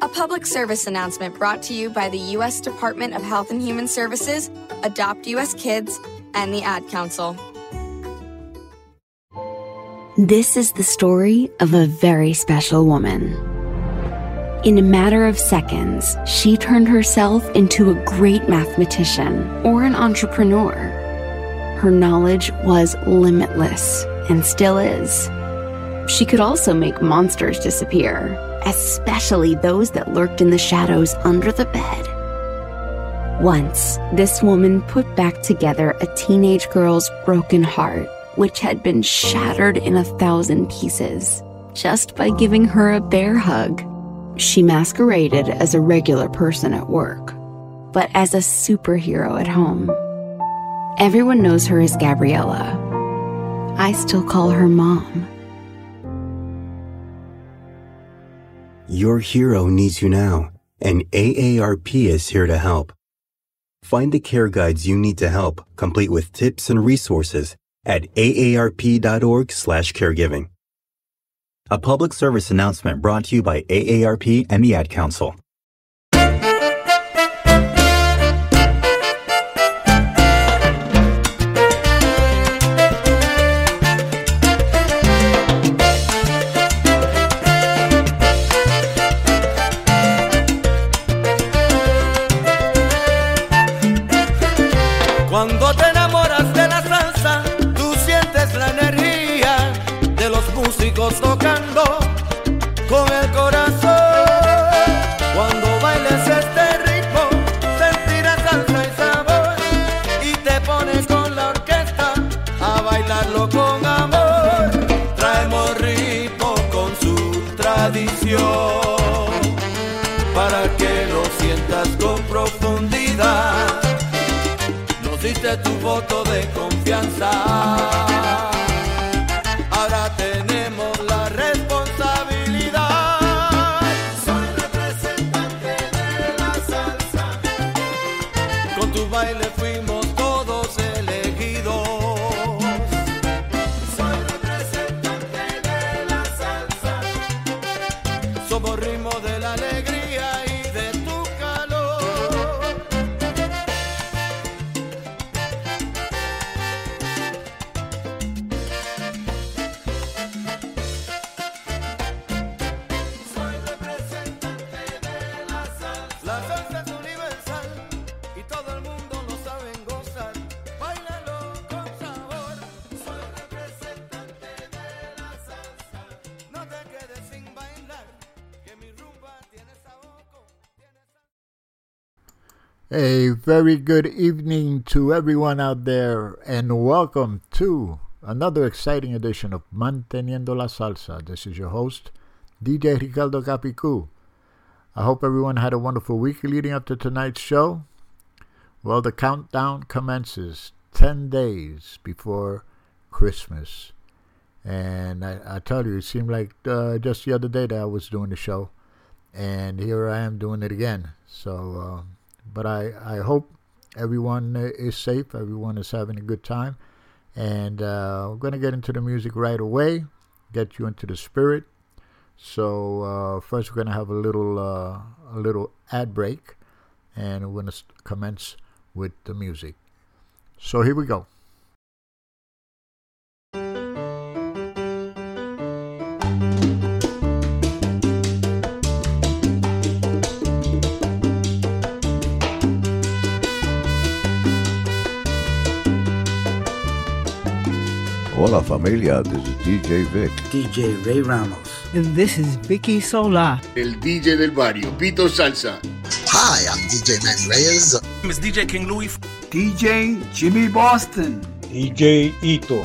A public service announcement brought to you by the U.S. Department of Health and Human Services, Adopt U.S. Kids, and the Ad Council. This is the story of a very special woman. In a matter of seconds, she turned herself into a great mathematician or an entrepreneur. Her knowledge was limitless and still is. She could also make monsters disappear, especially those that lurked in the shadows under the bed. Once, this woman put back together a teenage girl's broken heart, which had been shattered in a thousand pieces, just by giving her a bear hug. She masqueraded as a regular person at work, but as a superhero at home. Everyone knows her as Gabriella. I still call her mom. Your hero needs you now, and AARP is here to help. Find the care guides you need to help, complete with tips and resources at aarp.org/caregiving. A public service announcement brought to you by AARP and the Ad Council. Tu voto de confianza. A very good evening to everyone out there, and welcome to another exciting edition of Manteniendo la Salsa. This is your host, DJ Ricardo Capicu. I hope everyone had a wonderful week leading up to tonight's show. Well, the countdown commences 10 days before Christmas. And I, I tell you, it seemed like uh, just the other day that I was doing the show. And here I am doing it again. So, uh, but I, I hope everyone is safe, everyone is having a good time. And uh, we're going to get into the music right away, get you into the spirit. So uh, first, we're going to have a little uh, a little ad break, and we're going to commence with the music. So here we go. Hola familia, this is DJ Vic. DJ Ray Ramos. And this is Vicky Sola. El DJ del barrio, Pito Salsa. Hi, I'm DJ Manny Reyes. is DJ King Louis. DJ Jimmy Boston. DJ Ito.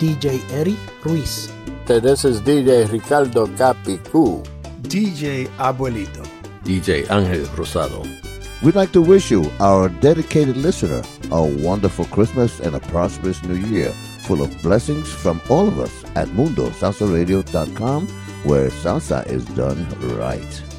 DJ Eric Ruiz. This is DJ Ricardo Capicu. DJ Abuelito. DJ Angel Rosado. We'd like to wish you, our dedicated listener, a wonderful Christmas and a prosperous new year full of blessings from all of us at MundoSalsaRadio.com, where salsa is done right.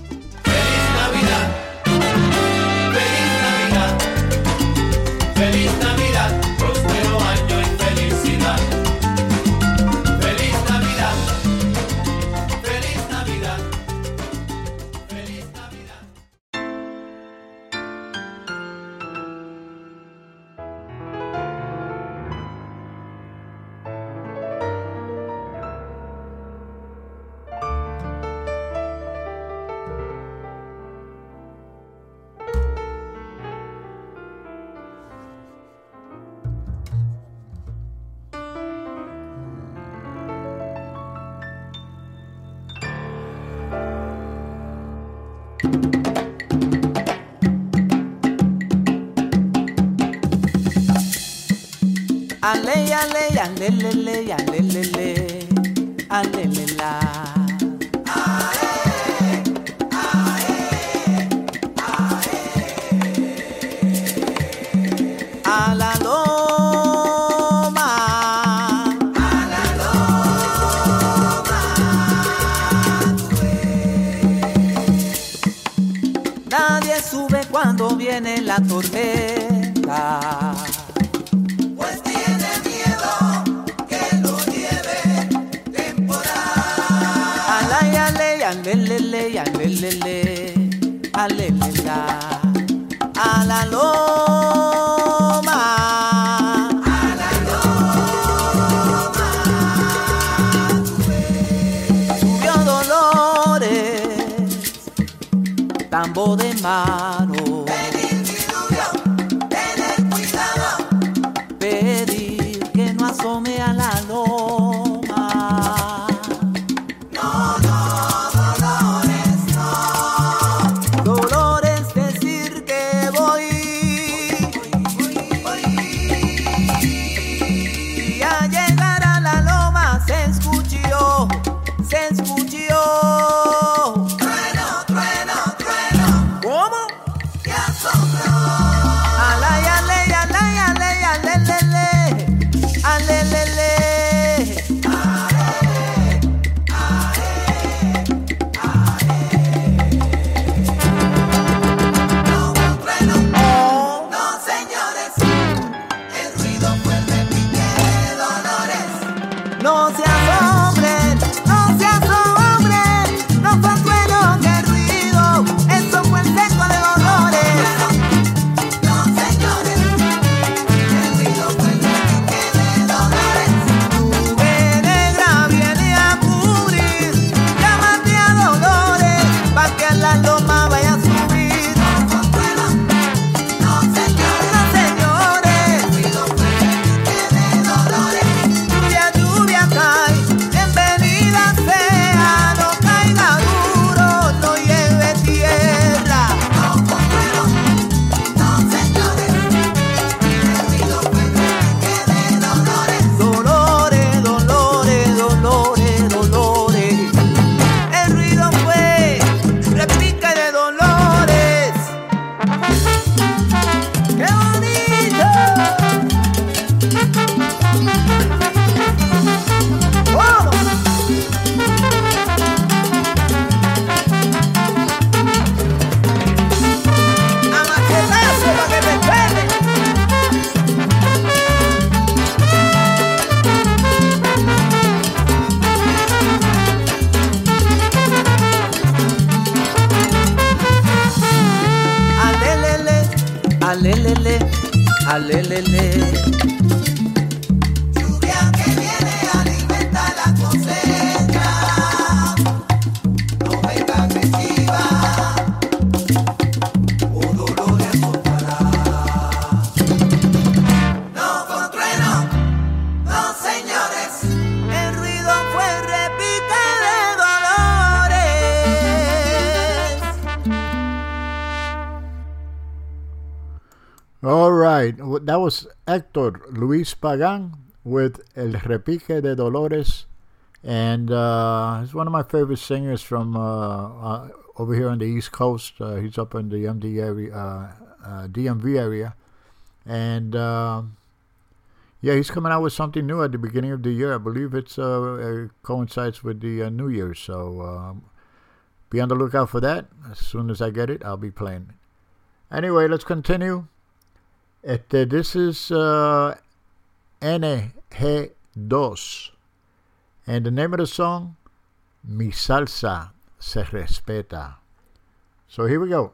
Pagan with El Repique de Dolores, and uh, he's one of my favorite singers from uh, uh, over here on the East Coast. Uh, he's up in the MD area, uh, DMV area, and yeah, he's coming out with something new at the beginning of the year. I believe it's it coincides with the New Year, so um, be on the lookout for that. As soon as I get it, I'll be playing. Anyway, let's continue. This is uh, NG2. And the name of the song, Mi Salsa Se Respeta. So here we go.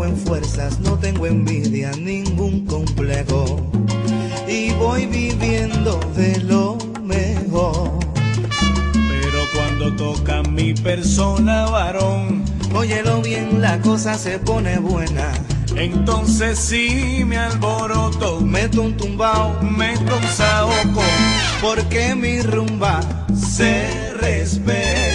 Creo en fuerzas, no tengo envidia, ningún complejo. Y voy viviendo de lo mejor. Pero cuando toca mi persona, varón, óyelo bien, la cosa se pone buena entonces sí me alboroto, meto un tumbao, meto un saoco, porque mi rumba se respeta.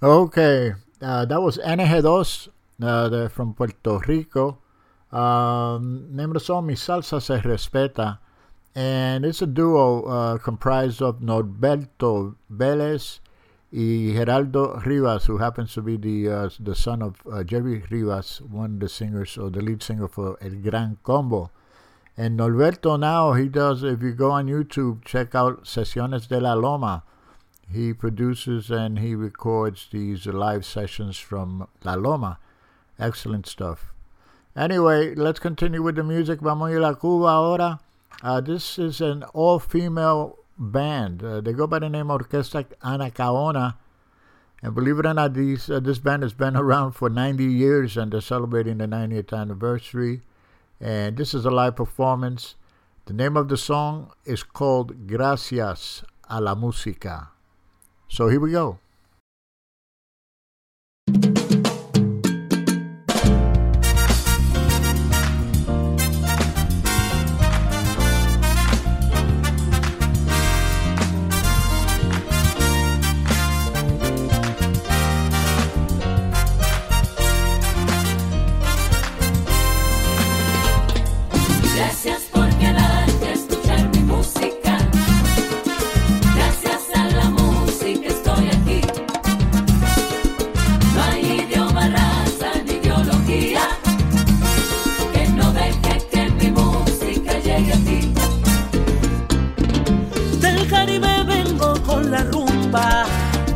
Okay, uh, that was NG2. Uh, from Puerto Rico. Um, of the song, Mi Salsa Se Respeta. And it's a duo uh, comprised of Norberto Vélez y Gerardo Rivas, who happens to be the uh, the son of uh, Jerry Rivas, one of the singers or the lead singer for El Gran Combo. And Norberto now he does. If you go on YouTube, check out Sesiones de la Loma. He produces and he records these live sessions from La Loma. Excellent stuff. Anyway, let's continue with the music. Vamos a ir a Cuba ahora. Uh, this is an all-female band. Uh, they go by the name Orquesta Anacaona. And believe it or not, these, uh, this band has been around for 90 years and they're celebrating the 90th anniversary. And this is a live performance. The name of the song is called Gracias a la Música. So here we go.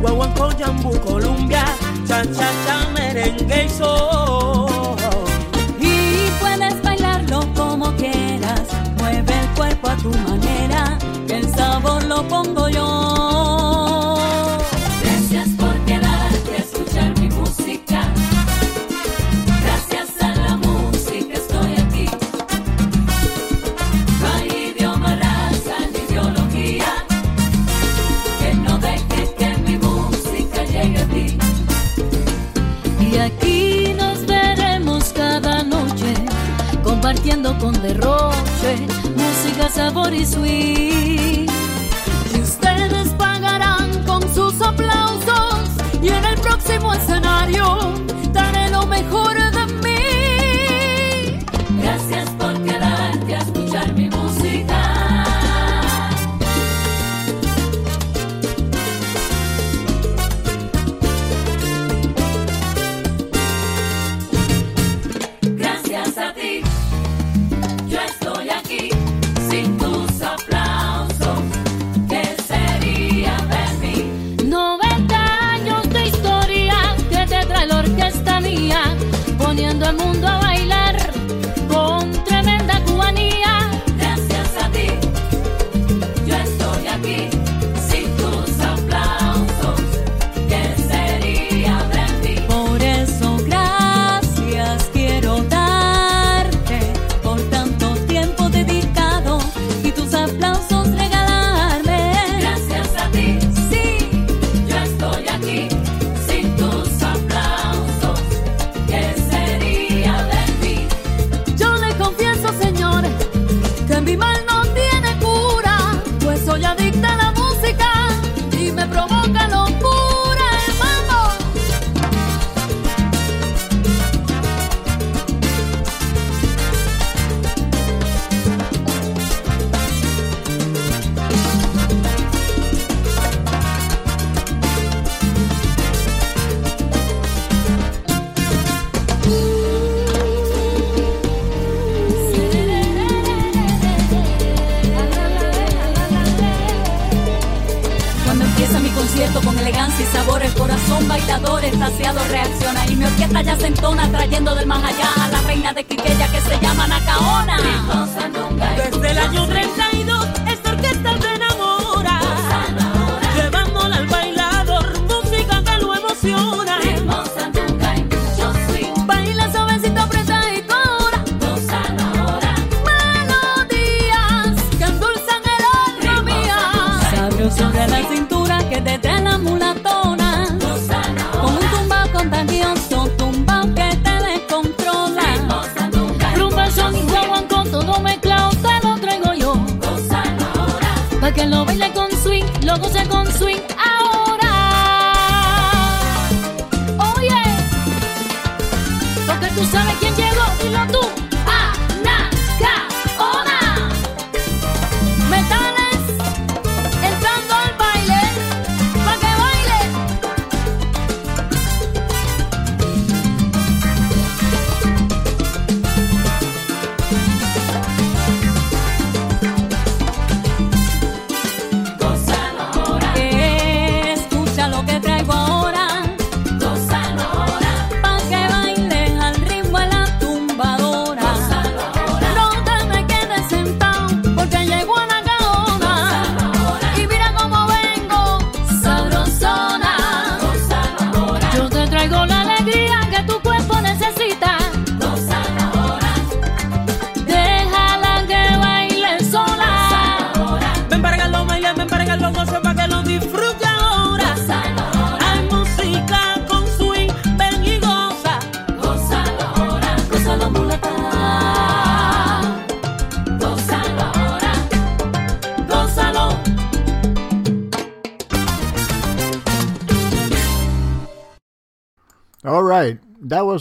guaguancó, jambu, columbia, cha cha cha, merengue y sol. Y puedes bailarlo como quieras, mueve el cuerpo a tu manera, que el sabor lo pongo yo. con derroche, música, sabor y sweet. Y ustedes pagarán con sus aplausos y en el próximo escenario daré lo mejor de mundo al mundo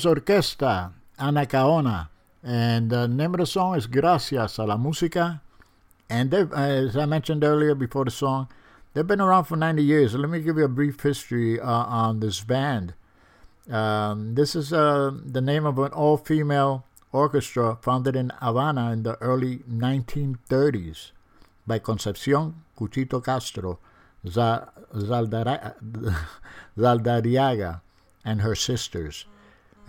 was Orquesta Anacaona. And the name of the song is Gracias a la Música. And as I mentioned earlier before the song, they've been around for 90 years. let me give you a brief history uh, on this band. Um, this is uh, the name of an all female orchestra founded in Havana in the early 1930s by Concepcion Cuchito Castro Zaldarriaga and her sisters.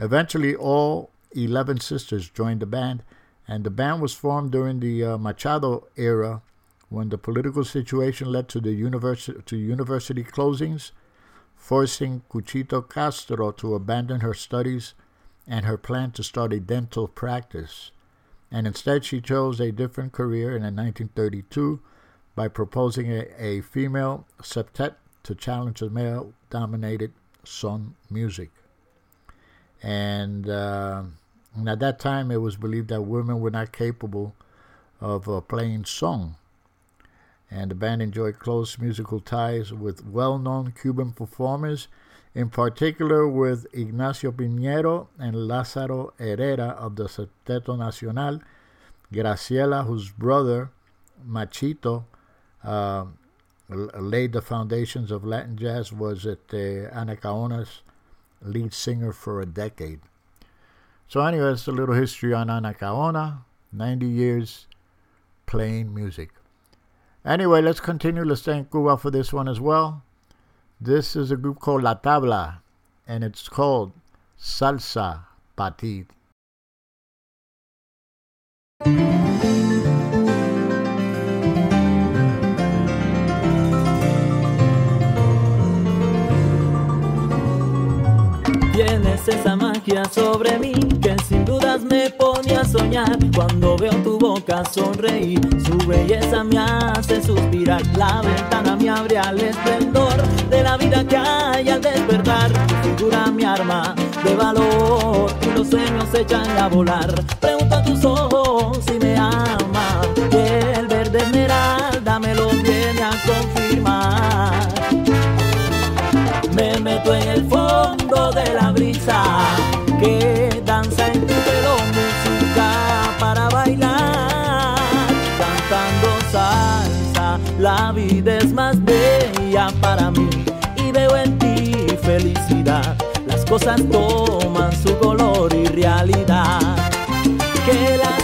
Eventually, all 11 sisters joined the band, and the band was formed during the uh, Machado era when the political situation led to the university to university closings, forcing Cuchito Castro to abandon her studies and her plan to start a dental practice. And instead, she chose a different career in 1932 by proposing a, a female septet to challenge the male dominated son music. And, uh, and, at that time, it was believed that women were not capable of uh, playing song. And the band enjoyed close musical ties with well known Cuban performers, in particular with Ignacio Piñeiro and Lázaro Herrera of the Septeto Nacional, Graciela, whose brother, Machito, uh, laid the foundations of Latin jazz, was at the Anacaona's lead singer for a decade. So, anyway, that's a little history on Ana Anacaona. 90 years playing music. Anyway, let's continue. Let's thank Cuba for this one as well. This is a group called La Tabla, and it's called Salsa Patit. Esa magia sobre mí que sin dudas me pone a soñar cuando veo tu boca sonreír. Su belleza me hace suspirar, la ventana me abre al esplendor de la vida que hay al despertar. Tu figura mi arma de valor y los sueños se echan a volar. Pregunto a tus ojos si me ama, que el verde esmeralda Me meto en el fondo de la brisa que danza en tu pelo, música para bailar. Cantando salsa, la vida es más bella para mí y veo en ti felicidad. Las cosas toman su color y realidad. Que la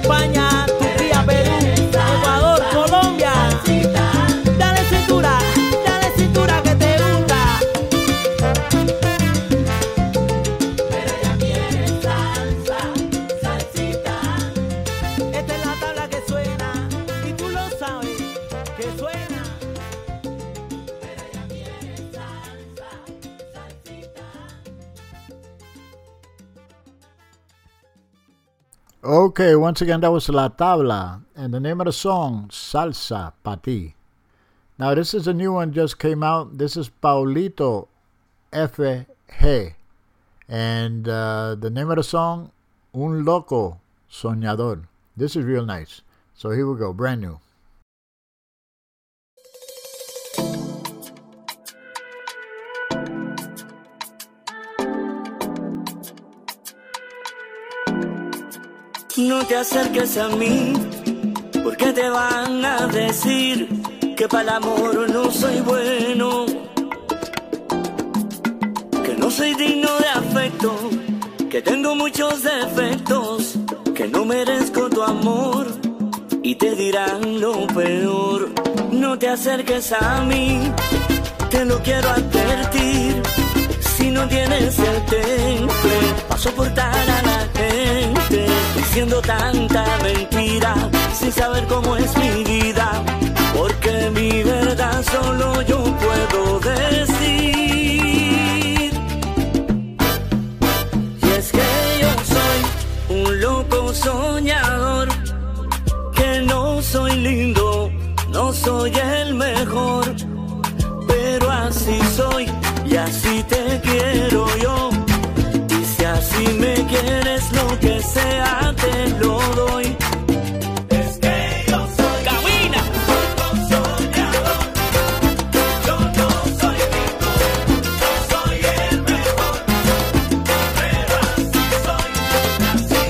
España, Okay, once again, that was La Tabla, and the name of the song, Salsa Pati. Now, this is a new one, just came out. This is Paulito F.G. And uh, the name of the song, Un Loco Soñador. This is real nice. So here we go, brand new. No te acerques a mí, porque te van a decir que para el amor no soy bueno, que no soy digno de afecto, que tengo muchos defectos, que no merezco tu amor y te dirán lo peor. No te acerques a mí, te lo quiero advertir. Si no tienes el temple para soportar a la gente, diciendo tanta mentira, sin saber cómo es mi vida, porque mi verdad solo yo puedo decir. Y es que yo soy un loco soñador, que no soy lindo, no soy el mejor, pero así soy y así te que sea te lo doy. Es que yo soy Camina. soñador. Yo no soy rico, no soy el mejor. Pero así soy, así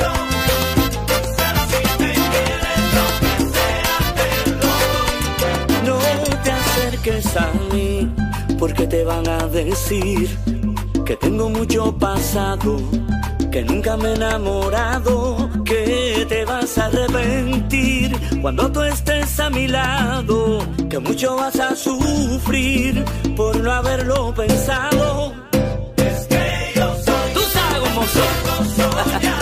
yo. Me quieres, lo que sea te lo doy. No te acerques a mí, porque te van a decir que tengo mucho pasado, que nunca me he enamorado, que te vas a arrepentir cuando tú estés a mi lado, que mucho vas a sufrir por no haberlo pensado. Es que yo soy, tú sabes cómo soy.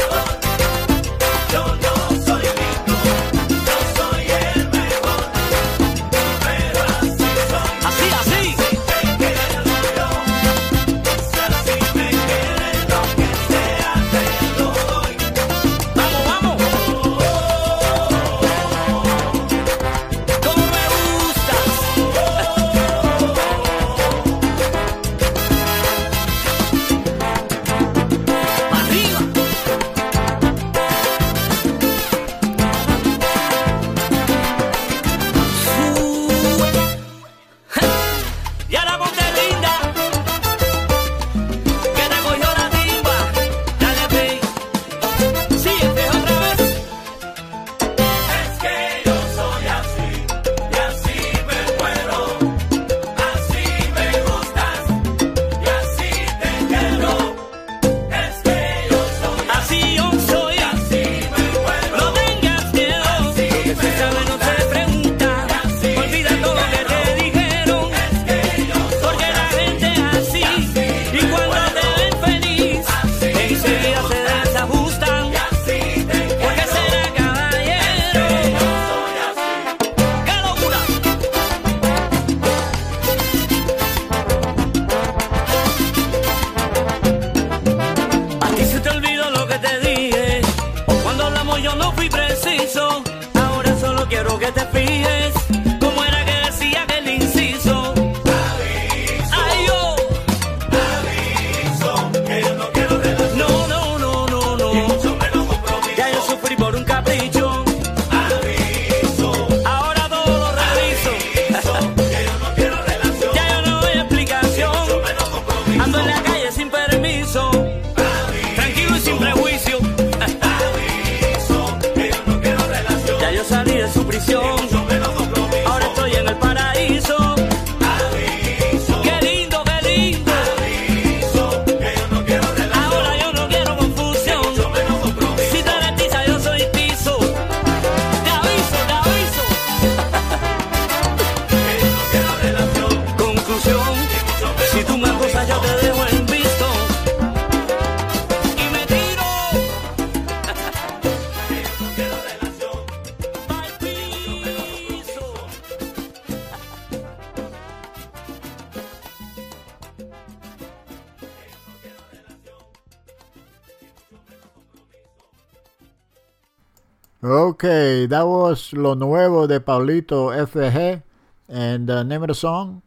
Lo Nuevo de Paulito FG. And the the song,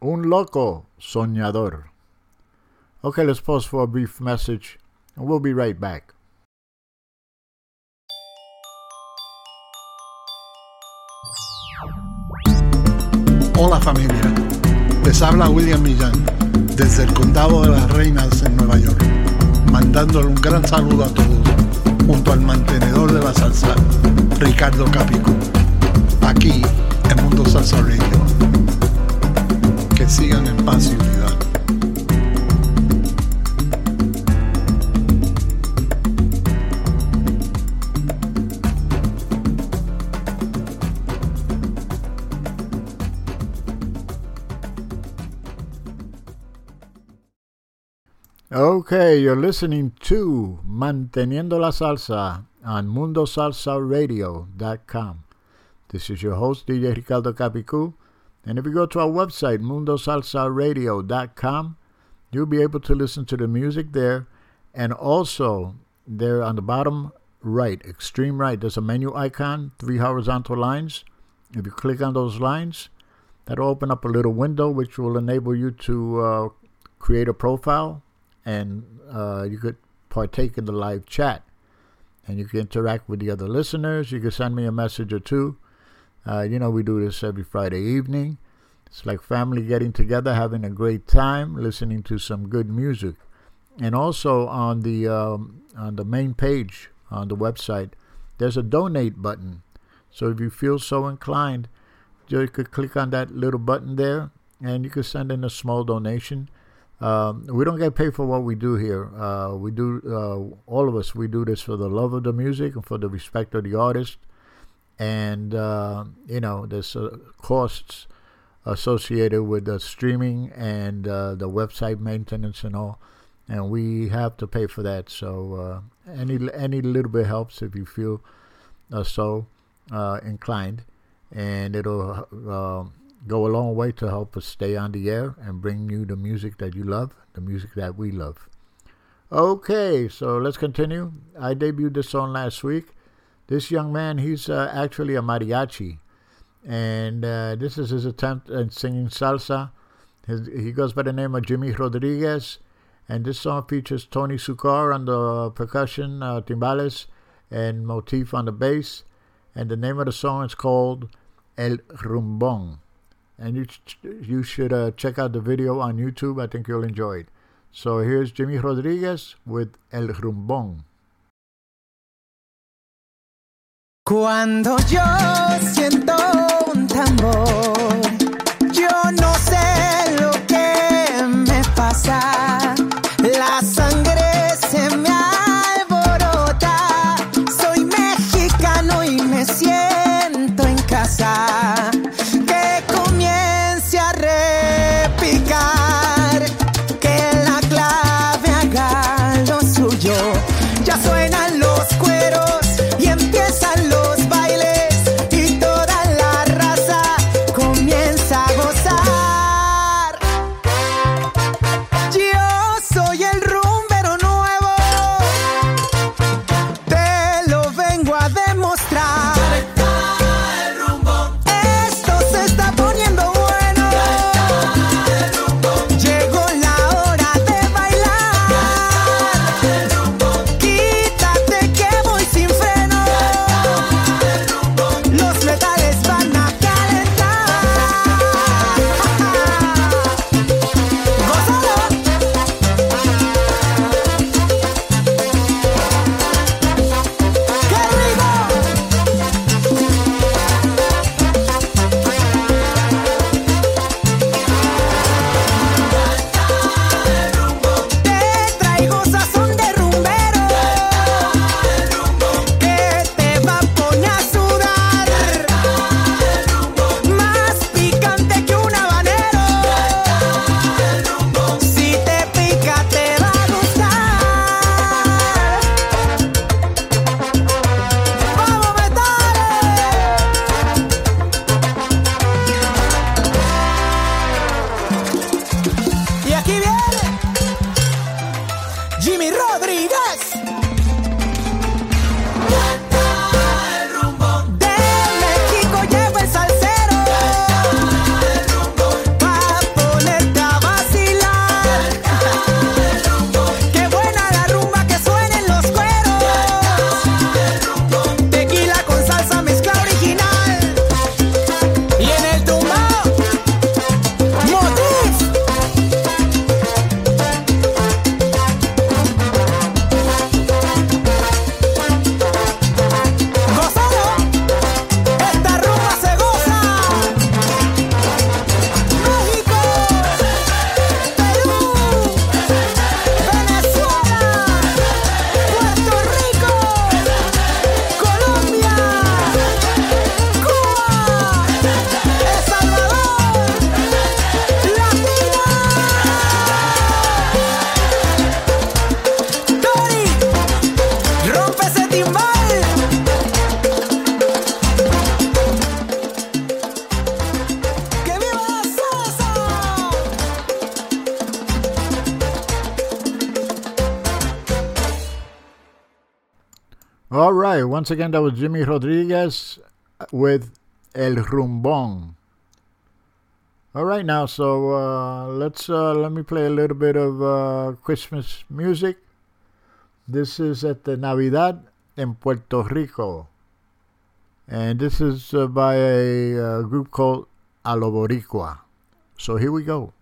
Un Loco Soñador. Okay, let's pause for a brief message. And we'll be right back. Hola familia, les habla William Millán desde el condado de las Reinas en Nueva York, mandándole un gran saludo a todos, junto al mantenedor de la salsa, Ricardo Capico, aquí en Mundo Salsa. Que sigan en paz y unidad. Okay, you're listening to Manteniendo la Salsa on MundoSalsaRadio.com. This is your host, DJ Ricardo Capicu. And if you go to our website, MundoSalsaRadio.com, you'll be able to listen to the music there. And also, there on the bottom right, extreme right, there's a menu icon, three horizontal lines. If you click on those lines, that'll open up a little window which will enable you to uh, create a profile and uh, you could partake in the live chat and you can interact with the other listeners. You can send me a message or two. Uh, you know, we do this every Friday evening. It's like family getting together, having a great time, listening to some good music. And also on the um, on the main page on the website, there's a donate button. So if you feel so inclined, you could click on that little button there, and you could send in a small donation. Um, we don't get paid for what we do here. Uh, we do, uh, all of us, we do this for the love of the music and for the respect of the artist. And, uh, you know, there's uh, costs associated with the streaming and uh, the website maintenance and all. And we have to pay for that. So uh, any any little bit helps if you feel so inclined. And it'll go a long way to help us stay on the air and bring you the music that you love, the music that we love. Okay, so let's continue. I debuted this song last week. This young man, he's uh, actually a mariachi, and uh, this is his attempt at singing salsa. His, he goes by the name of Jimmy Rodriguez, and this song features Tony Succar on the percussion, uh, timbales, and Motif on the bass. And the name of the song is called El Rumbón and you you should uh, check out the video on YouTube. I think you'll enjoy it. So here's Jimmy Rodriguez with El Rumbón. Cuando yo siento un tambor, once again, that was Jimmy Rodriguez with El Rumbón. All right, now, so uh, let's uh, let me play a little bit of uh, Christmas music. This is at the Navidad in Puerto Rico, and this is uh, by a uh, group called Alo Boricua. So here we go.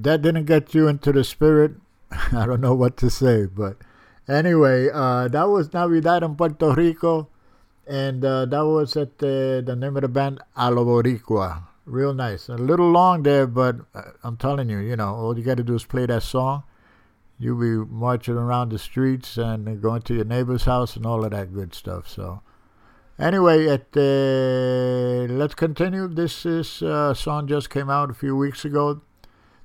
If that didn't get you into the spirit, I don't know what to say. But anyway, uh, that was Navidad in Puerto Rico. And uh, that was at the, the name of the band, Alo Boricua. Real nice. A little long there, but uh, I'm telling you, you know, all you got to do is play that song. You'll be marching around the streets and going to your neighbor's house and all of that good stuff. So, Anyway, at uh, let's continue. This is uh, song just came out a few weeks ago.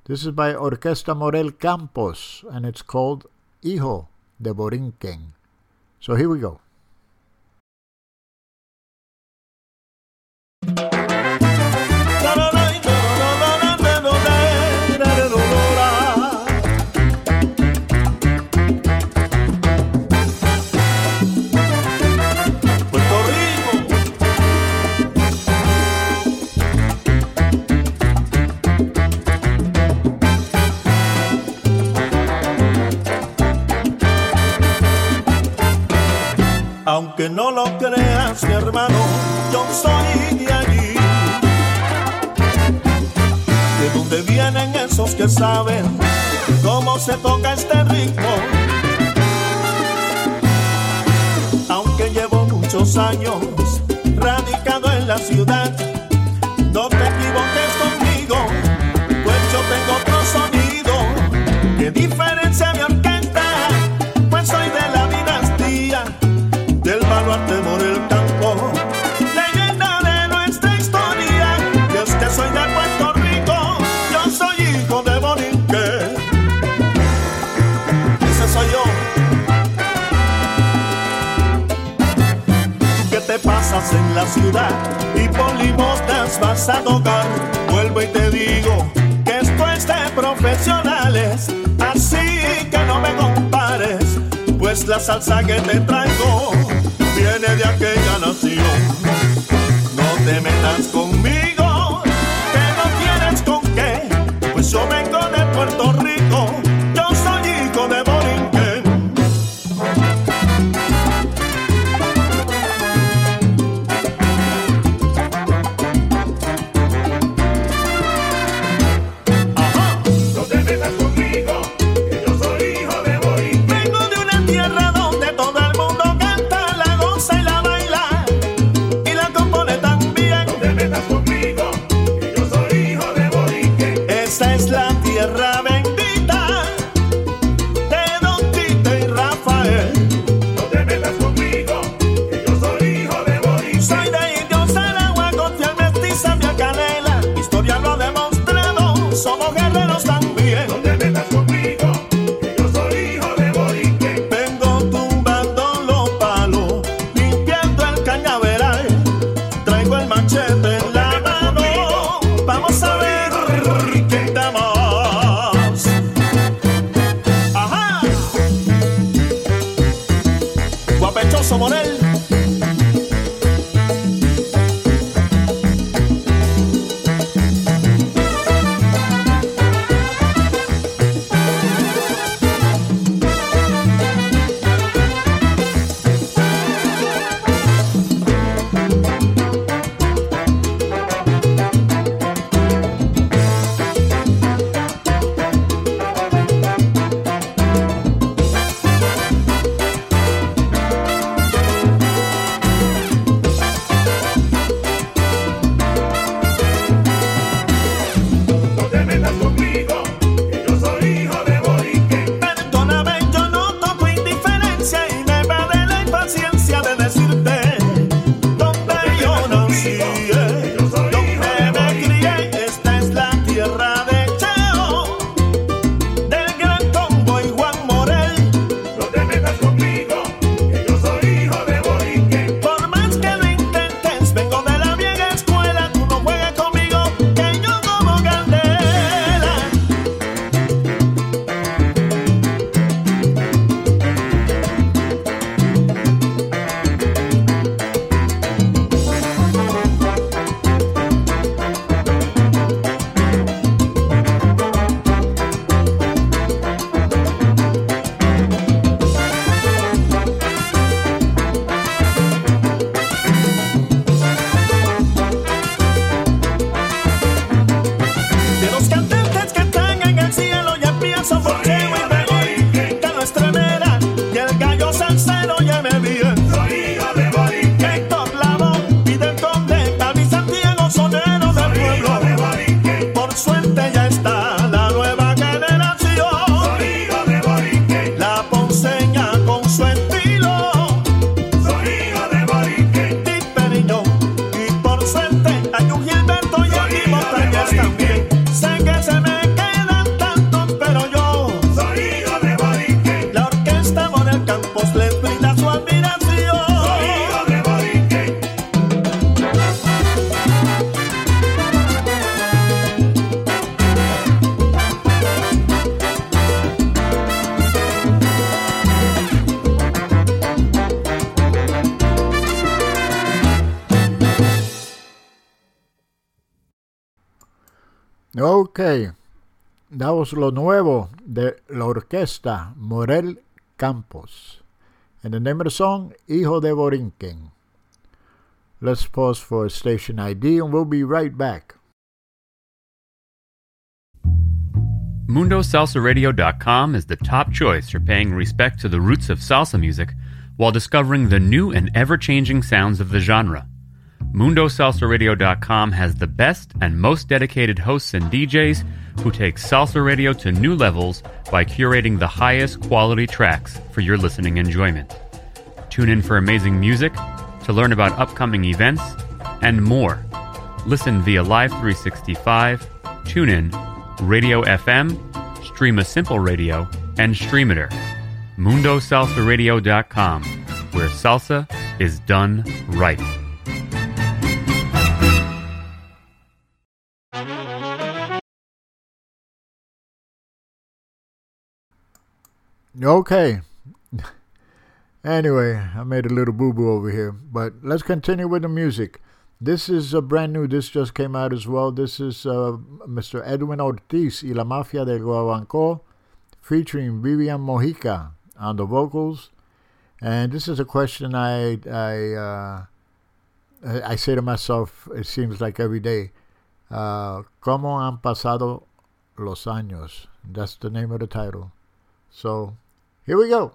This is by Orquesta Morel Campos, and it's called Hijo de Borinquen. So here we go. Aunque no lo creas, mi hermano, yo soy de allí. De donde vienen esos que saben cómo se toca este ritmo. Aunque llevo muchos años radicado en la ciudad, ¿Qué te pasas en la ciudad? Y por limosnas vas a tocar. Vuelvo y te digo que esto es de profesionales. Así que no me compares, pues la salsa que te traigo viene de aquella nación. No te metas conmigo, was lo nuevo de la orquesta Morel Campos. And the name of the song, Hijo de Borinquen. Let's pause for station ID and we'll be right back. MundoSalsaRadio.com is the top choice for paying respect to the roots of salsa music while discovering the new and ever changing sounds of the genre. MundoSalsaRadio.com has the best and most dedicated hosts and DJs who take salsa radio to new levels by curating the highest quality tracks for your listening enjoyment. Tune in for amazing music, to learn about upcoming events, and more. Listen via Live 365, TuneIn, Radio FM, Streema Simple Radio, and Streamiter. MundoSalsaRadio.com, where salsa is done right. Okay. anyway, I made a little boo boo over here, but let's continue with the music. This is a brand new, this just came out as well. This is uh, Mr. Edwin Ortiz y la Mafia del Guabanco featuring Vivian Mojica on the vocals. And this is a question I I uh, I say to myself, it seems like every day. Uh, ¿Cómo han pasado los años? That's the name of the title. So here we go.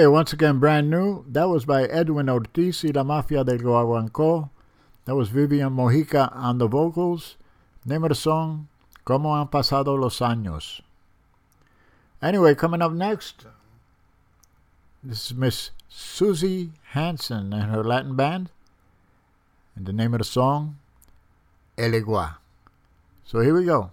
Okay, once again, brand new. That was by Edwin Ortiz y La Mafia del Guaguancó. That was Vivian Mojica on the vocals. Name of the song, Como han pasado los años. Anyway, coming up next, this is Miss Susie Hansen and her Latin band. And the name of the song, El Igua. So here we go.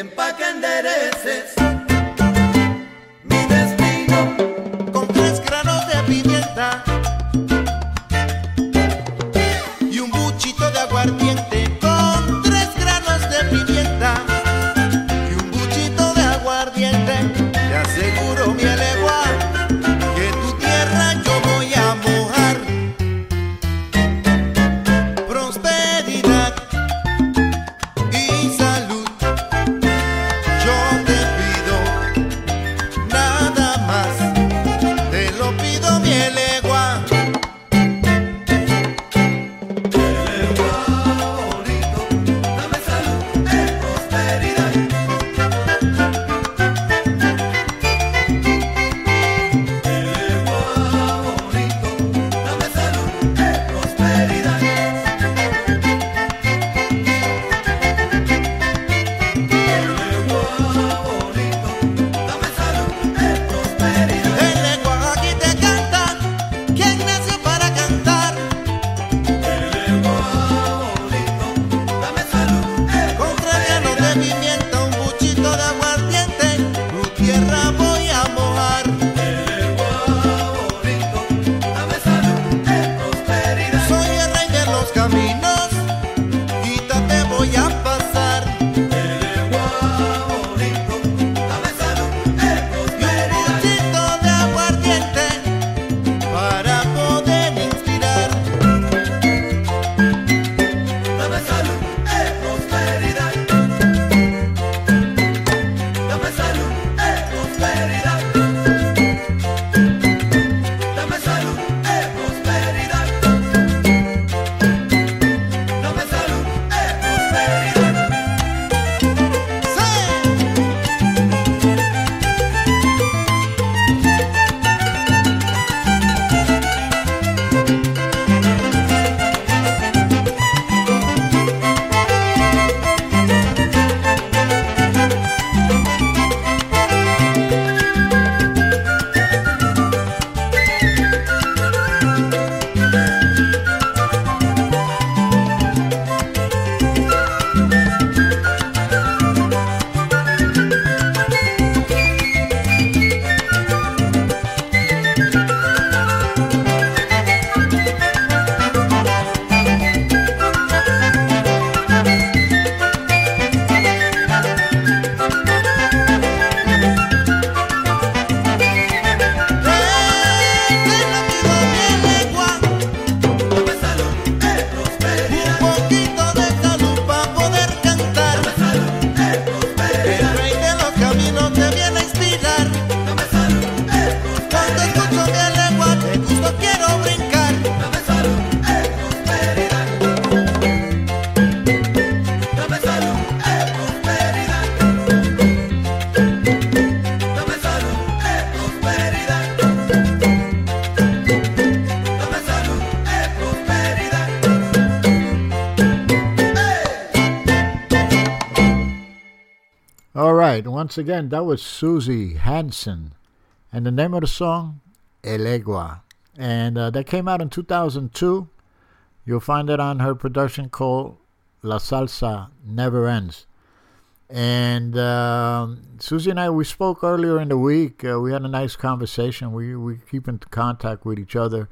ven pa' que endereces. Once again, that was Susie Hansen. And the name of the song, El Egua. And uh, that came out in 2002. You'll find it on her production called La Salsa Never Ends. And um Susie and I, we spoke earlier in the week. Uh, we had a nice conversation. We, we keep in contact with each other.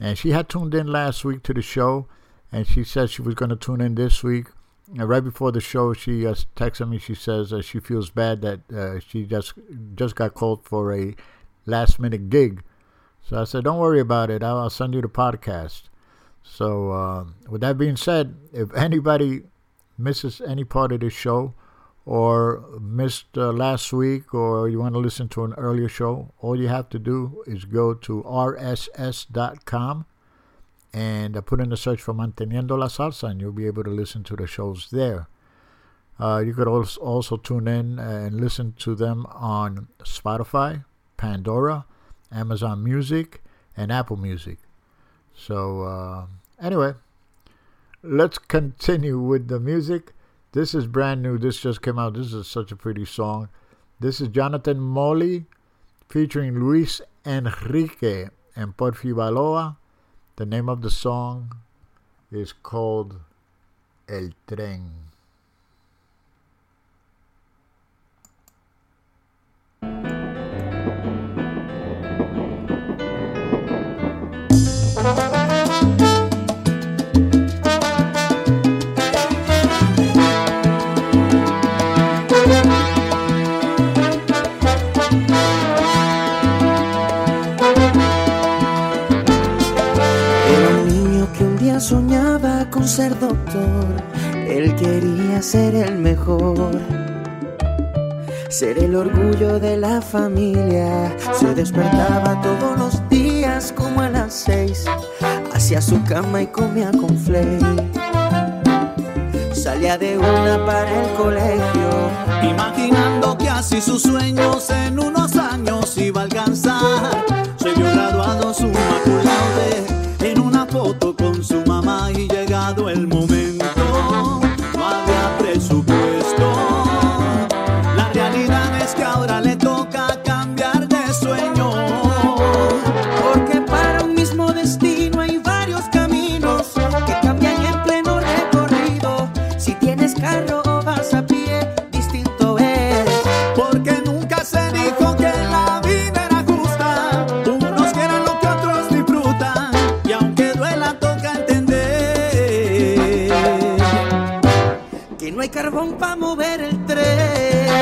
And she had tuned in last week to the show. And she said she was going to tune in this week. And right before the show, she uh, texted me. She says uh, she feels bad that uh, she just just got called for a last minute gig. So I said, "Don't worry about it. I'll, I'll send you the podcast." So uh, with that being said, if anybody misses any part of this show, or missed uh, last week, or you want to listen to an earlier show, all you have to do is go to rss.com and uh, put in the search for Manteniendo la Salsa, and you'll be able to listen to the shows there. Uh, you could also, also tune in and listen to them on Spotify, Pandora, Amazon Music, and Apple Music. So, uh, anyway, let's continue with the music. This is brand new. This just came out. This is such a pretty song. This is Jonathan Moly featuring Luis Enrique and Porfi Baloa. The name of the song is called El Tren. Ser doctor. Él quería ser el mejor. Ser el orgullo de la familia. Se despertaba todos los días como a las seis. Hacía su cama y comía con flay. Salía de una para el colegio. Imaginando que así sus sueños en unos años iba a alcanzar. Se vio graduado su una foto con su mamá y llegado el momento carbón para mover el tren.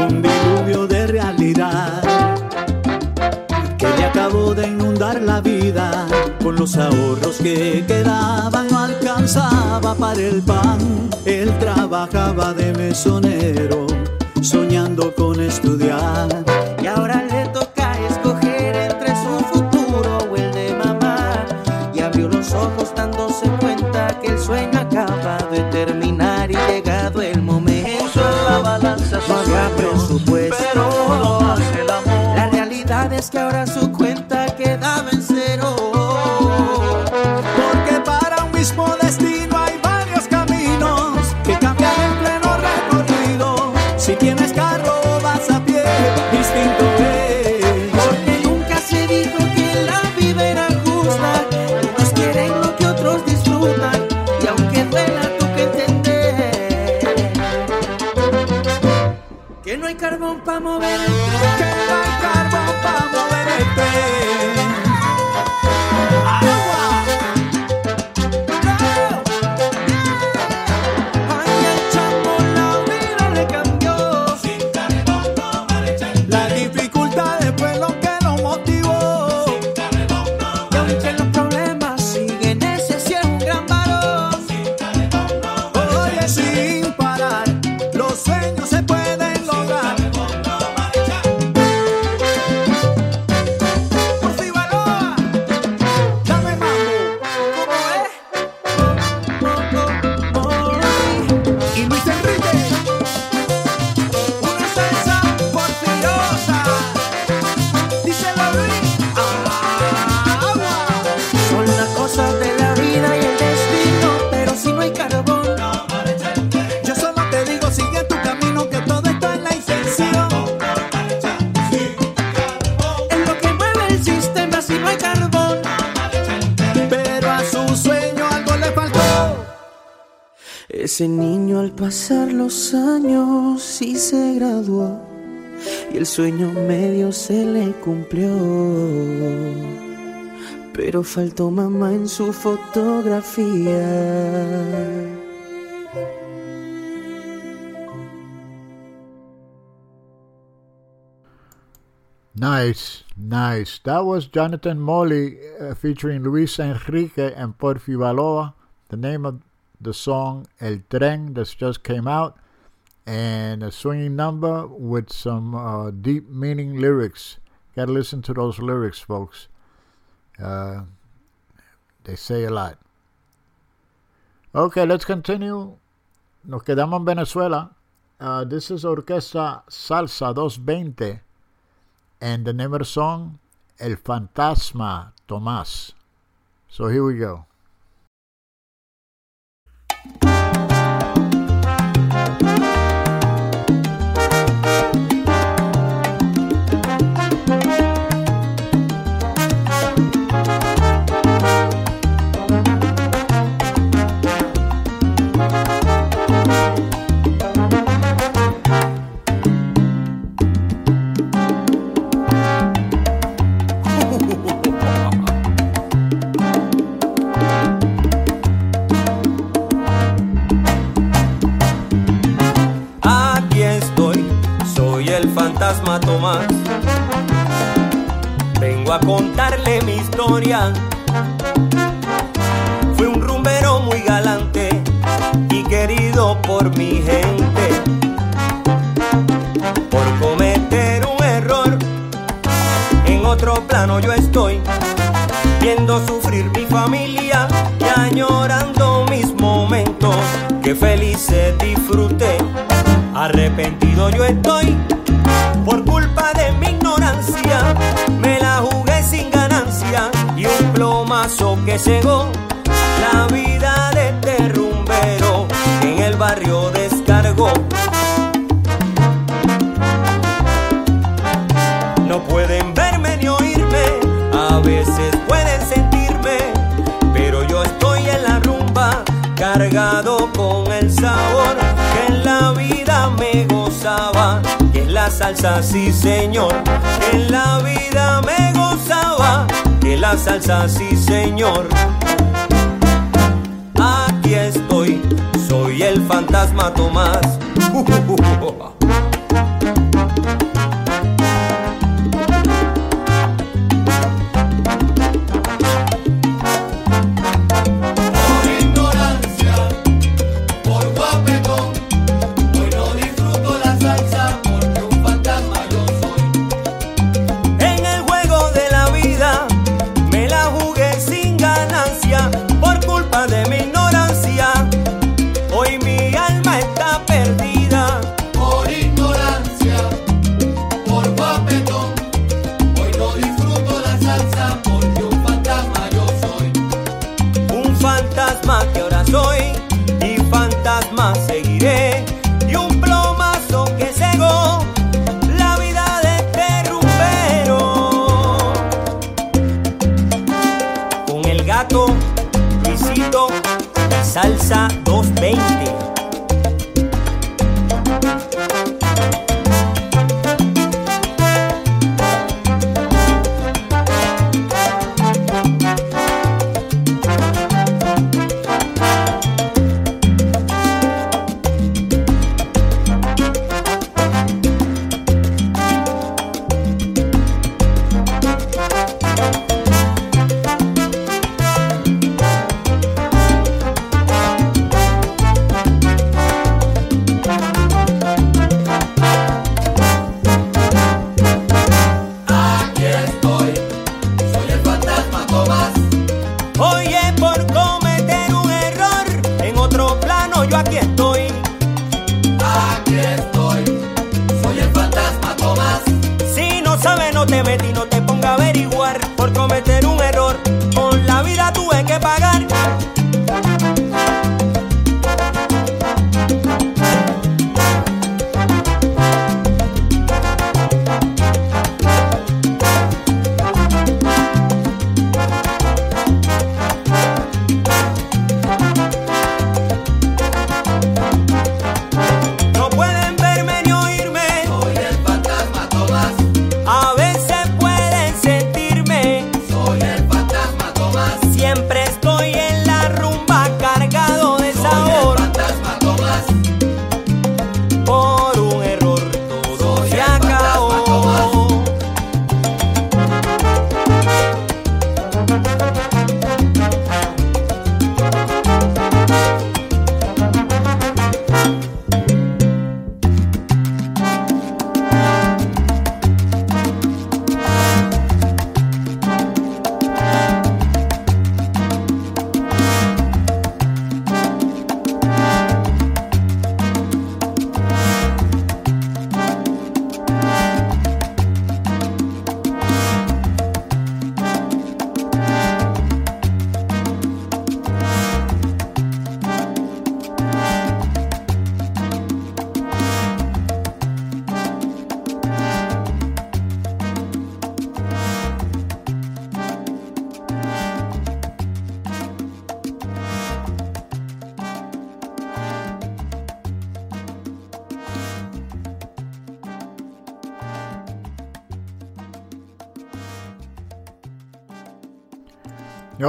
Un diluvio de realidad. Que le acabó de inundar la vida. Con los ahorros que quedaban no alcanzaba para el pan. Él trabajaba de mesonero, con estudiar. Ese niño al pasar los años sí se graduó y el sueño medio se le cumplió. Pero faltó mamá en su fotografía. Nice, nice. That was Jonathan Molly uh, featuring Luis Enrique and Porfi Baloa. The name of the song El Tren that just came out, and a swinging number with some uh, deep meaning lyrics. Gotta listen to those lyrics, folks. Uh, they say a lot. Okay, let's continue. Nos quedamos en Venezuela. Uh, this is Orquesta Salsa 220. And the name of the song, El Fantasma Tomás. So here we go. Fantasma Tomás. Vengo a contarle mi historia. Fui un rumbero muy galante y querido por mi gente. Por cometer un error, en otro plano yo estoy, viendo sufrir mi familia y añorando mis momentos que felices disfruté. Arrepentido yo estoy plomazo que cegó la vida de este rumbero en el barrio descargó. No pueden verme ni oírme, a veces pueden sentirme, pero yo estoy en la rumba cargado con el sabor que en la vida me gozaba, que es la salsa, sí señor, que en la vida me gozaba, que la salsa, sí señor. Aquí estoy, soy el fantasma Tomás. fantasma seguiré. Y un plomazo que cegó la vida de este rumbero. Con el gato, Luisito, salsa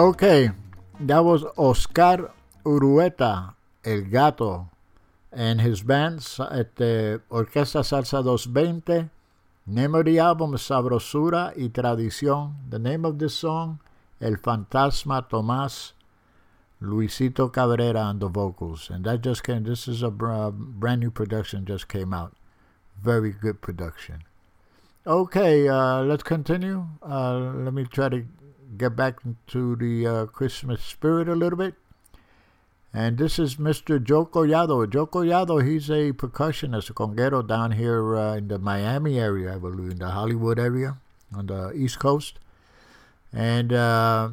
Okay, that was Oscar Urueta, El Gato, and his band at the Orquesta Salsa 220. Name of the album Sabrosura y Tradición. The name of the song, El Fantasma Tomás, Luisito Cabrera on the vocals. And that just came, this is a brand new production, just came out. Very good production. Okay, uh, let's continue. Uh, let me try to get back into the uh, Christmas spirit a little bit. And this is Mr. Joe Collado. Joe Collado, he's a percussionist, a conguero down here uh, in the Miami area, I believe, in the Hollywood area on the East Coast. And uh,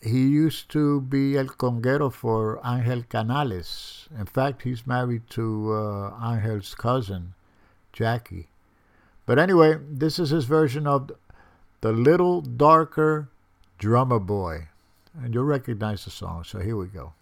he used to be el conguero for Angel Canales. In fact, he's married to uh, Angel's cousin, Jackie. But anyway, this is his version of The Little Darker Drummer Boy. And you'll recognize the song, so here we go.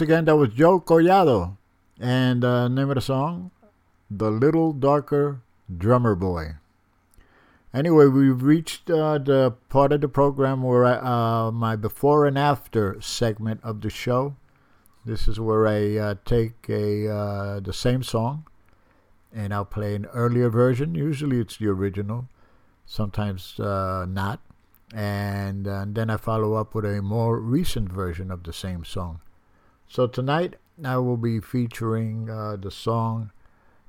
Once again, that was Joe Collado. And uh, name of the song, The Little Darker Drummer Boy. Anyway, we've reached uh, the part of the program where I, uh, my before and after segment of the show. This is where I uh, take a uh, the same song and I'll play an earlier version. Usually it's the original, sometimes uh, not. And, uh, then I follow up with a more recent version of the same song. So tonight I will be featuring uh, the song.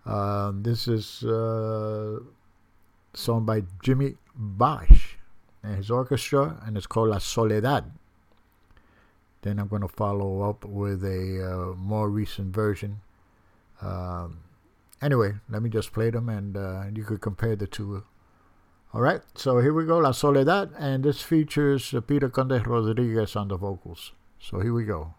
Uh, this is uh, song by Jimmy Bosch and his orchestra, and it's called La Soledad. Then I'm going to follow up with a uh, more recent version. Um, anyway, let me just play them, and uh, you could compare the two. All right, so here we go, La Soledad, and this features Peter Conde Rodriguez on the vocals. So here we go.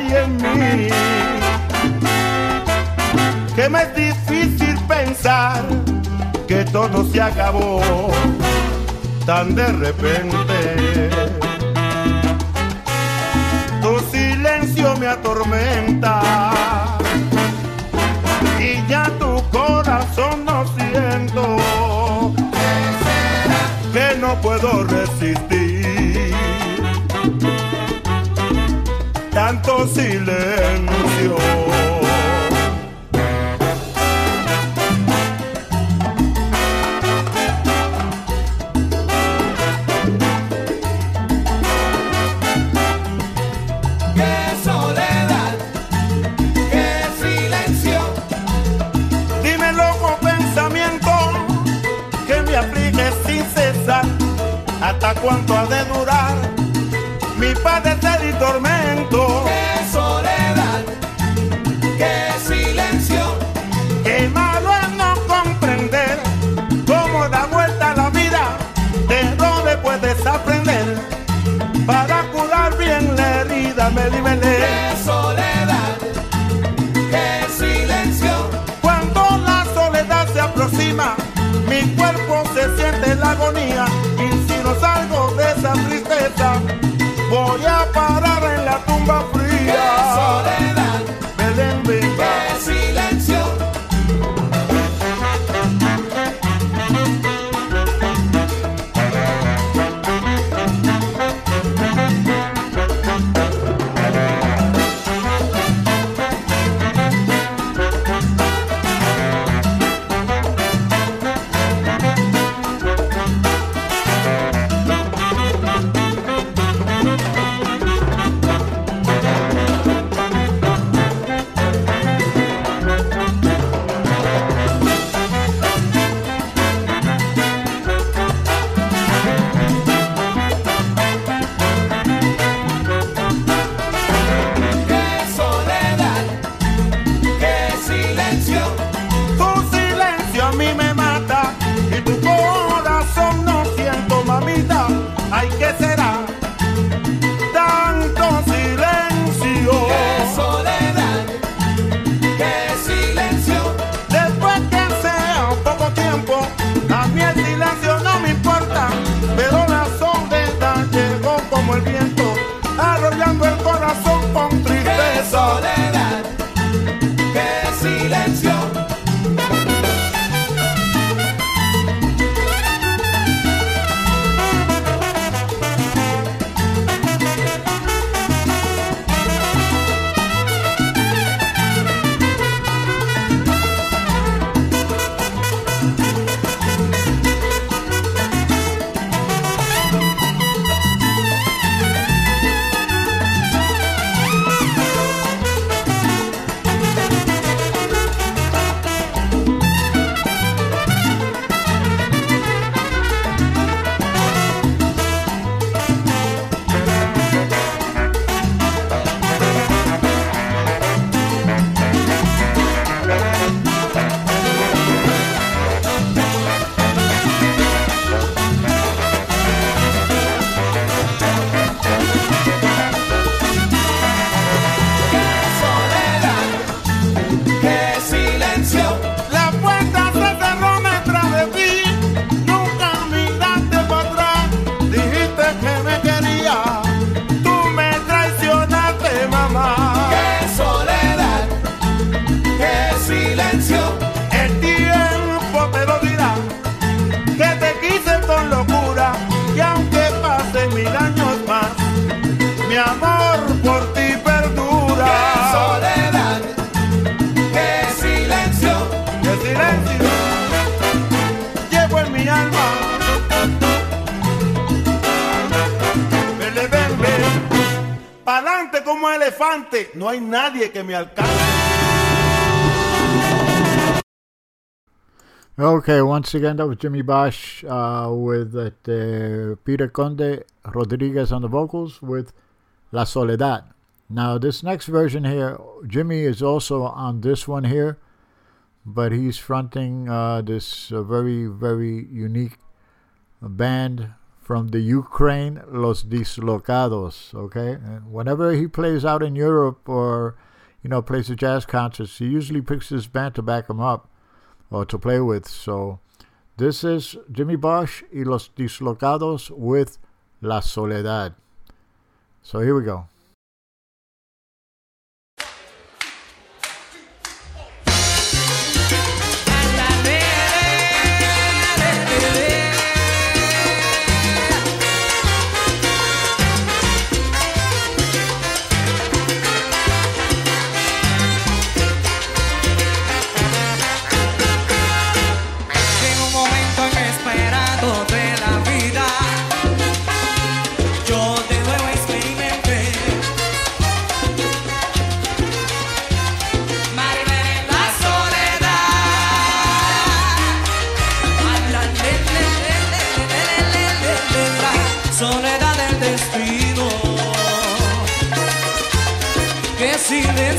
En mí que me es difícil pensar que todo se acabó tan de repente. Tu silencio me atormenta y ya tu corazón no siento que no puedo resistir tanto silencio. Dímele. Qué soledad, qué silencio. Cuando la soledad se aproxima, mi cuerpo se siente la agonía. once again, that was Jimmy Bosch uh, with uh, Peter Conde Rodriguez on the vocals with La Soledad. Now, this next version here, Jimmy is also on this one here, but he's fronting uh, this uh, very, very unique band from the Ukraine, Los Dislocados. Okay, and whenever he plays out in Europe or you know plays a jazz concert, he usually picks this band to back him up or to play with. So this is Jimmy Bosch y los Dislocados with La Soledad. So here we go.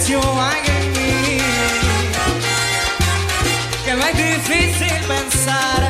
lloran en mí, que no es difícil pensar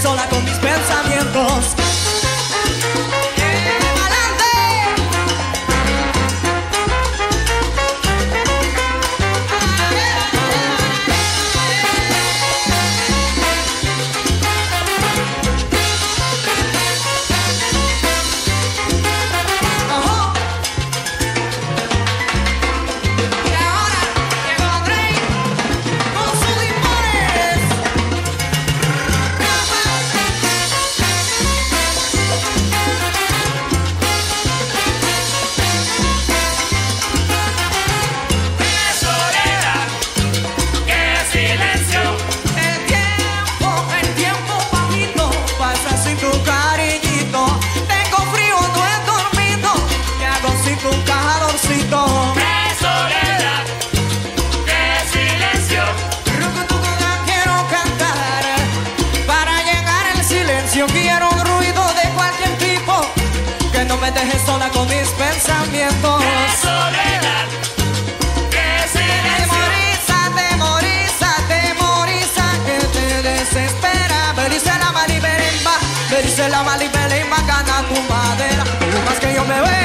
sola con mis pensamientos. yo me voy.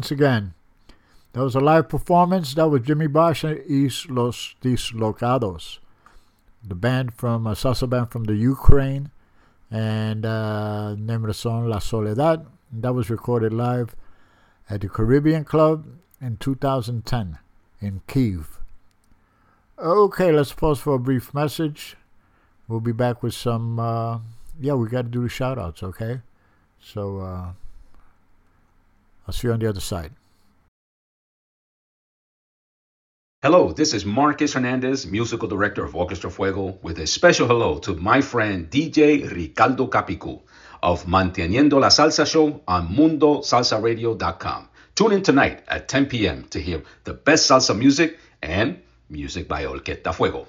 Once again, that was a live performance. That was Jimmy Bosch and Los Dislocados, the band from a salsa band from the Ukraine, and uh, name of the song La Soledad. That was recorded live at the Caribbean Club in 2010 in Kiev. Okay, let's pause for a brief message. We'll be back with some. Uh, yeah, we got to do the shout outs, okay? So uh, I'll see you on the other side. Hello, this is Marcus Hernandez, musical director of Orchestra Fuego, with a special hello to my friend DJ Ricardo Capicu of Manteniendo la Salsa Show on MundoSalsaRadio.com. Tune in tonight at 10 p.m. to hear the best salsa music and music by Orquesta Fuego.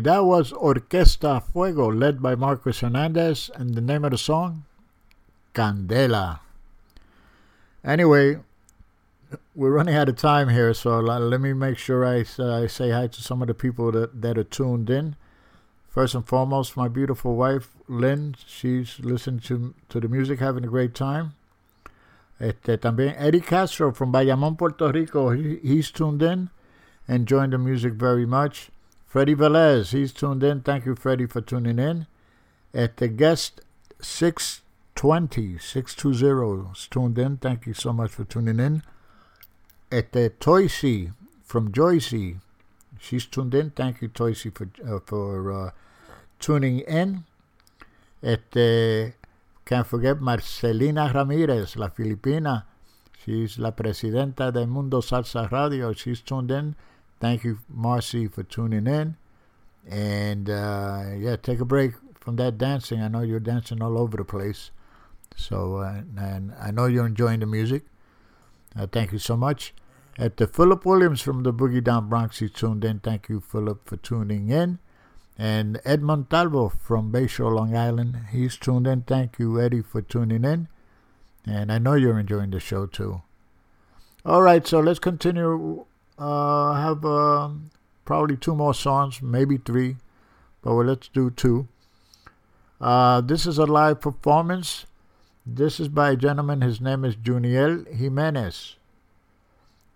That was Orquesta Fuego, led by Marcos Hernandez, and the name of the song, Candela. Anyway, we're running out of time here, so let me make sure I, I uh, say hi to some of the people that, that are tuned in. First and foremost, my beautiful wife, Lynn. She's listening to, to the music, having a great time. Este, también Eddie Castro from Bayamón, Puerto Rico. He, he's tuned in, enjoying the music very much. Freddie Velez, he's tuned in. Thank you, Freddie, for tuning in. At the guest 620, 620 is tuned in. Thank you so much for tuning in. At the Toysey from Joycey, she's tuned in. Thank you, Toysey, for uh, for uh, tuning in. At the can't forget Marcelina Ramirez, la Filipina. She's la presidenta del Mundo Salsa Radio. She's tuned in. Thank you, Marcy, for tuning in. And uh, yeah, take a break from that dancing. I know you're dancing all over the place. So, uh, and I know you're enjoying the music. Uh, thank you so much. At the Philip Williams from the Boogie Down Bronx, he tuned in. Thank you, Philip, for tuning in. And Ed Montalvo from Bayshore, Long Island, he's tuned in. Thank you, Eddie, for tuning in. And I know you're enjoying the show too. All right, so let's continue. Uh, have um, probably two more songs, maybe three, but well, let's do two. Uh, this is a live performance. This is by a gentleman. His name is Juniel Jimenez.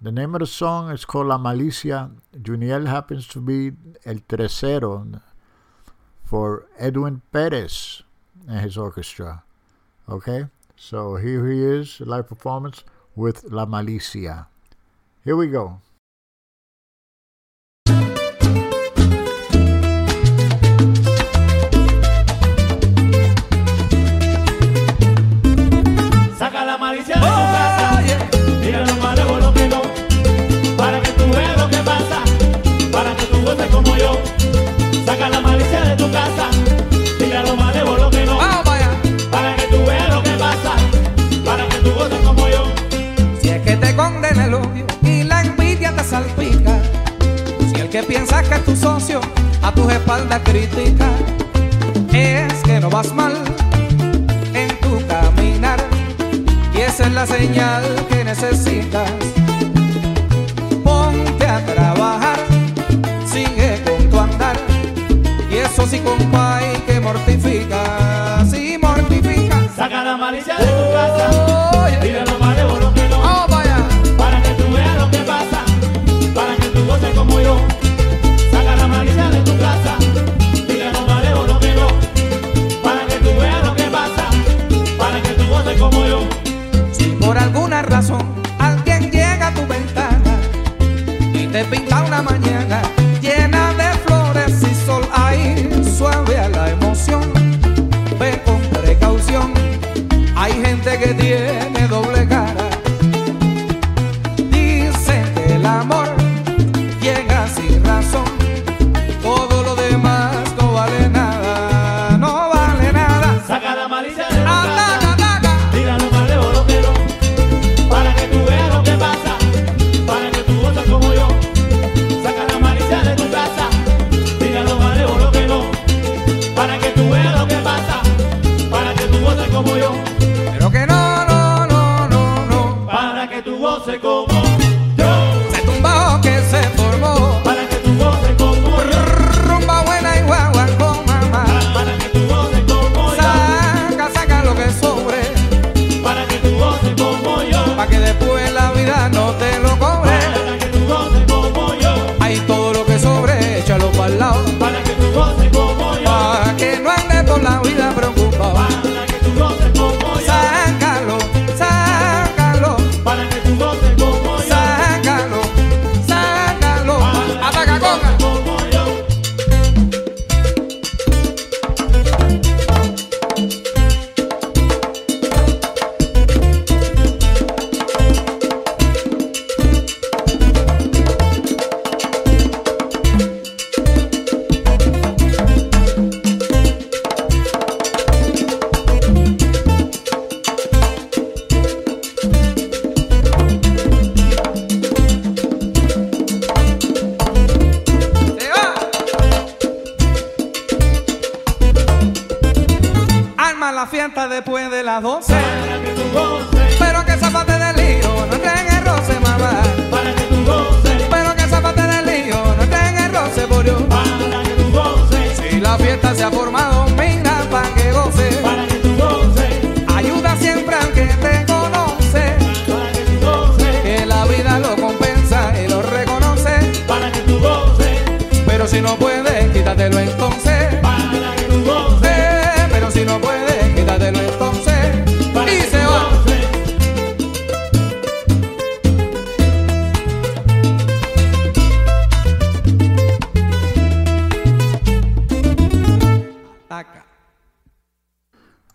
The name of the song is called La Malicia. Juniel happens to be El Tercero for Edwin Perez and his orchestra. Okay, so here he is, live performance with La Malicia. Here we go. Tu casa. Malo lo que no. Para que tú veas lo que pasa. Para que tú goces como yo. Si es que te condena el odio y la envidia te salpica. Si el que piensa que es tu socio a tus espaldas critica. Es que no vas mal en tu caminar. Y esa es la señal que necesitas. Ponte a trabajar, Y sí, compay, que mortifica. Sí, mortifica. Saca la malicia de tu casa. Mira lo malo lo que no. Para que tú veas lo que pasa. Para que tú goces como yo. Saca la malicia de tu casa. Mira lo malo lo que no. Para que tú veas lo que pasa. Para que tú goces como yo. Si por alguna razón alguien llega a tu ventana y te pinta una mañana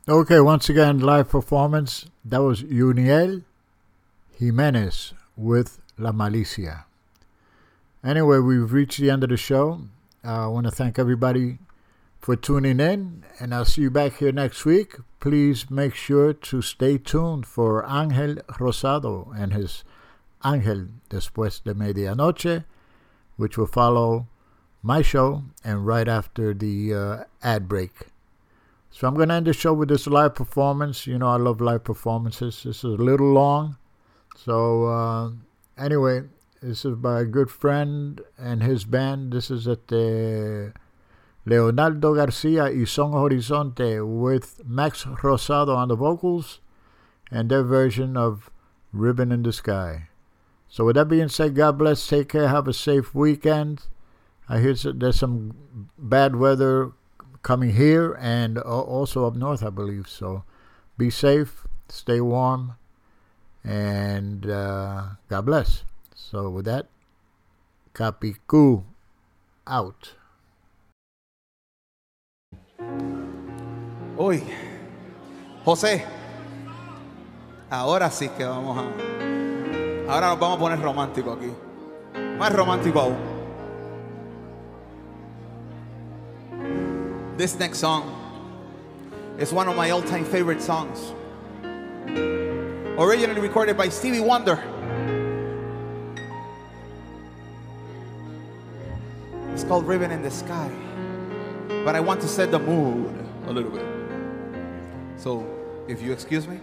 Okay, once again, live performance. That was Juniel Jimenez with La Malicia. Anyway, we've reached the end of the show. Uh, I want to thank everybody for tuning in, and I'll see you back here next week. Please make sure to stay tuned for Angel Rosado and his Angel Después de Medianoche, which will follow my show and right after the uh, ad break. So I'm going to end the show with this live performance. You know, I love live performances. This is a little long. So, uh, anyway, this is by a good friend and his band. This is at the Leonardo Garcia y Son Horizonte with Max Rosado on the vocals and their version of Ribbon in the Sky. So, with that being said, God bless. Take care. Have a safe weekend. I hear there's some bad weather coming here and also up north, I believe. So be safe, stay warm, and uh, God bless. So with that, Capicu out. Uy, José, ahora sí que vamos a. Ahora nos vamos a poner romántico aquí. Más romántico aún. This next song is one of my all time favorite songs. Originally recorded by Stevie Wonder. It's called Ribbon in the Sky. But I want to set the mood a little bit. So, if you excuse me.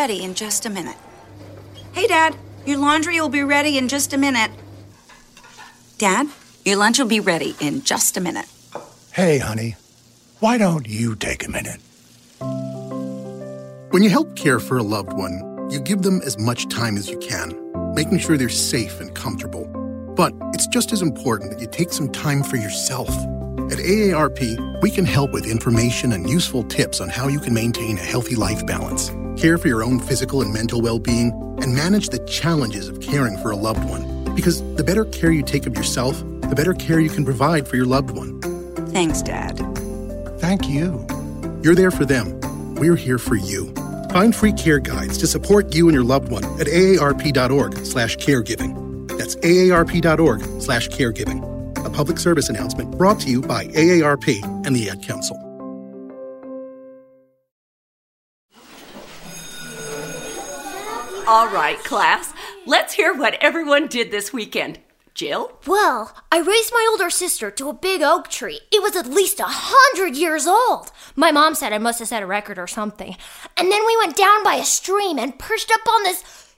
ready in just a minute. Hey, Dad, your laundry will be ready in just a minute. Dad, your lunch will be ready in just a minute. Hey, honey, why don't you take a minute? When you help care for a loved one, you give them as much time as you can, making sure they're safe and comfortable. But it's just as important that you take some time for yourself. At AARP, we can help with information and useful tips on how you can maintain a healthy life balance care for your own physical and mental well being, and manage the challenges of caring for a loved one. Because the better care you take of yourself, the better care you can provide for your loved one. Thanks, Dad. Thank you. You're there for them. We're here for you. Find free care guides to support you and your loved one at aarp.org slash caregiving. That's aarp.org slash caregiving. A public service announcement brought to you by AARP and the Ad Council. Class. Let's hear what everyone did this weekend. Jill? Well, I raised my older sister to a big oak tree. It was at least a hundred years old. My mom said I must have set a record or something. And then we went down by a stream and perched up on this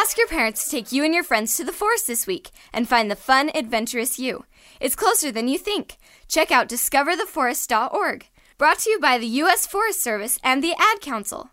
Ask your parents to take you and your friends to the forest this week and find the fun, adventurous you. It's closer than you think. Check out discovertheforest.org. Brought to you by the U.S. Forest Service and the Ad Council.